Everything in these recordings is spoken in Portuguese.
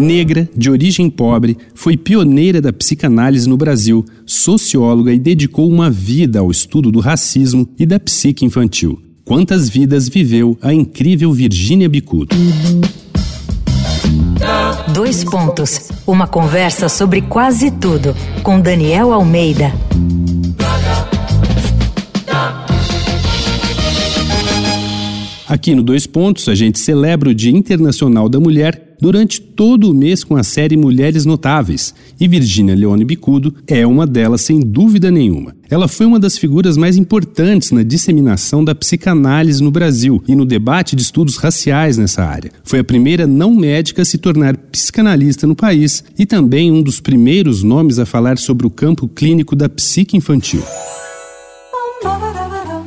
Negra, de origem pobre, foi pioneira da psicanálise no Brasil, socióloga e dedicou uma vida ao estudo do racismo e da psique infantil. Quantas vidas viveu a incrível Virgínia Bicudo? Dois pontos. Uma conversa sobre quase tudo com Daniel Almeida. Aqui no Dois Pontos, a gente celebra o Dia Internacional da Mulher durante todo o mês com a série Mulheres Notáveis, e Virginia Leone Bicudo é uma delas sem dúvida nenhuma. Ela foi uma das figuras mais importantes na disseminação da psicanálise no Brasil e no debate de estudos raciais nessa área. Foi a primeira não médica a se tornar psicanalista no país e também um dos primeiros nomes a falar sobre o campo clínico da psique infantil.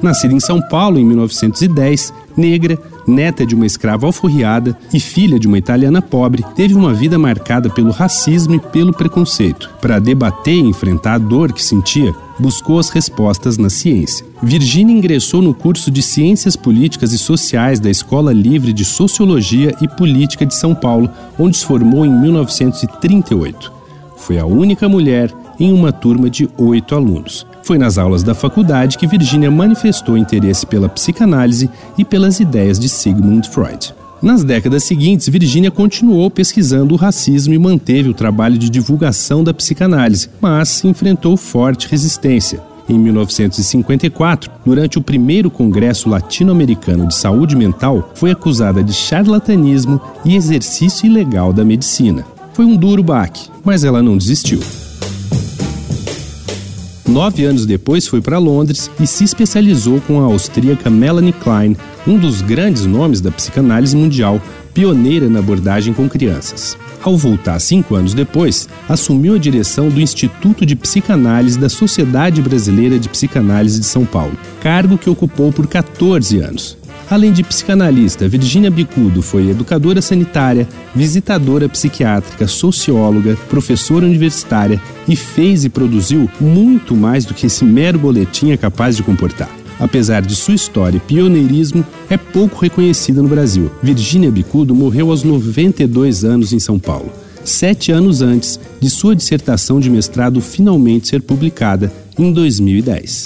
Nascida em São Paulo em 1910, negra, neta de uma escrava alforriada e filha de uma italiana pobre, teve uma vida marcada pelo racismo e pelo preconceito. Para debater e enfrentar a dor que sentia, buscou as respostas na ciência. Virginia ingressou no curso de Ciências Políticas e Sociais da Escola Livre de Sociologia e Política de São Paulo, onde se formou em 1938. Foi a única mulher em uma turma de oito alunos. Foi nas aulas da faculdade que Virginia manifestou interesse pela psicanálise e pelas ideias de Sigmund Freud. Nas décadas seguintes, Virginia continuou pesquisando o racismo e manteve o trabalho de divulgação da psicanálise, mas enfrentou forte resistência. Em 1954, durante o primeiro Congresso Latino-Americano de Saúde Mental, foi acusada de charlatanismo e exercício ilegal da medicina. Foi um duro baque, mas ela não desistiu. Nove anos depois foi para Londres e se especializou com a austríaca Melanie Klein, um dos grandes nomes da psicanálise mundial, pioneira na abordagem com crianças. Ao voltar cinco anos depois, assumiu a direção do Instituto de Psicanálise da Sociedade Brasileira de Psicanálise de São Paulo, cargo que ocupou por 14 anos. Além de psicanalista, Virginia Bicudo foi educadora sanitária, visitadora psiquiátrica, socióloga, professora universitária e fez e produziu muito mais do que esse mero boletim é capaz de comportar. Apesar de sua história e pioneirismo, é pouco reconhecida no Brasil. Virginia Bicudo morreu aos 92 anos em São Paulo, sete anos antes de sua dissertação de mestrado finalmente ser publicada em 2010.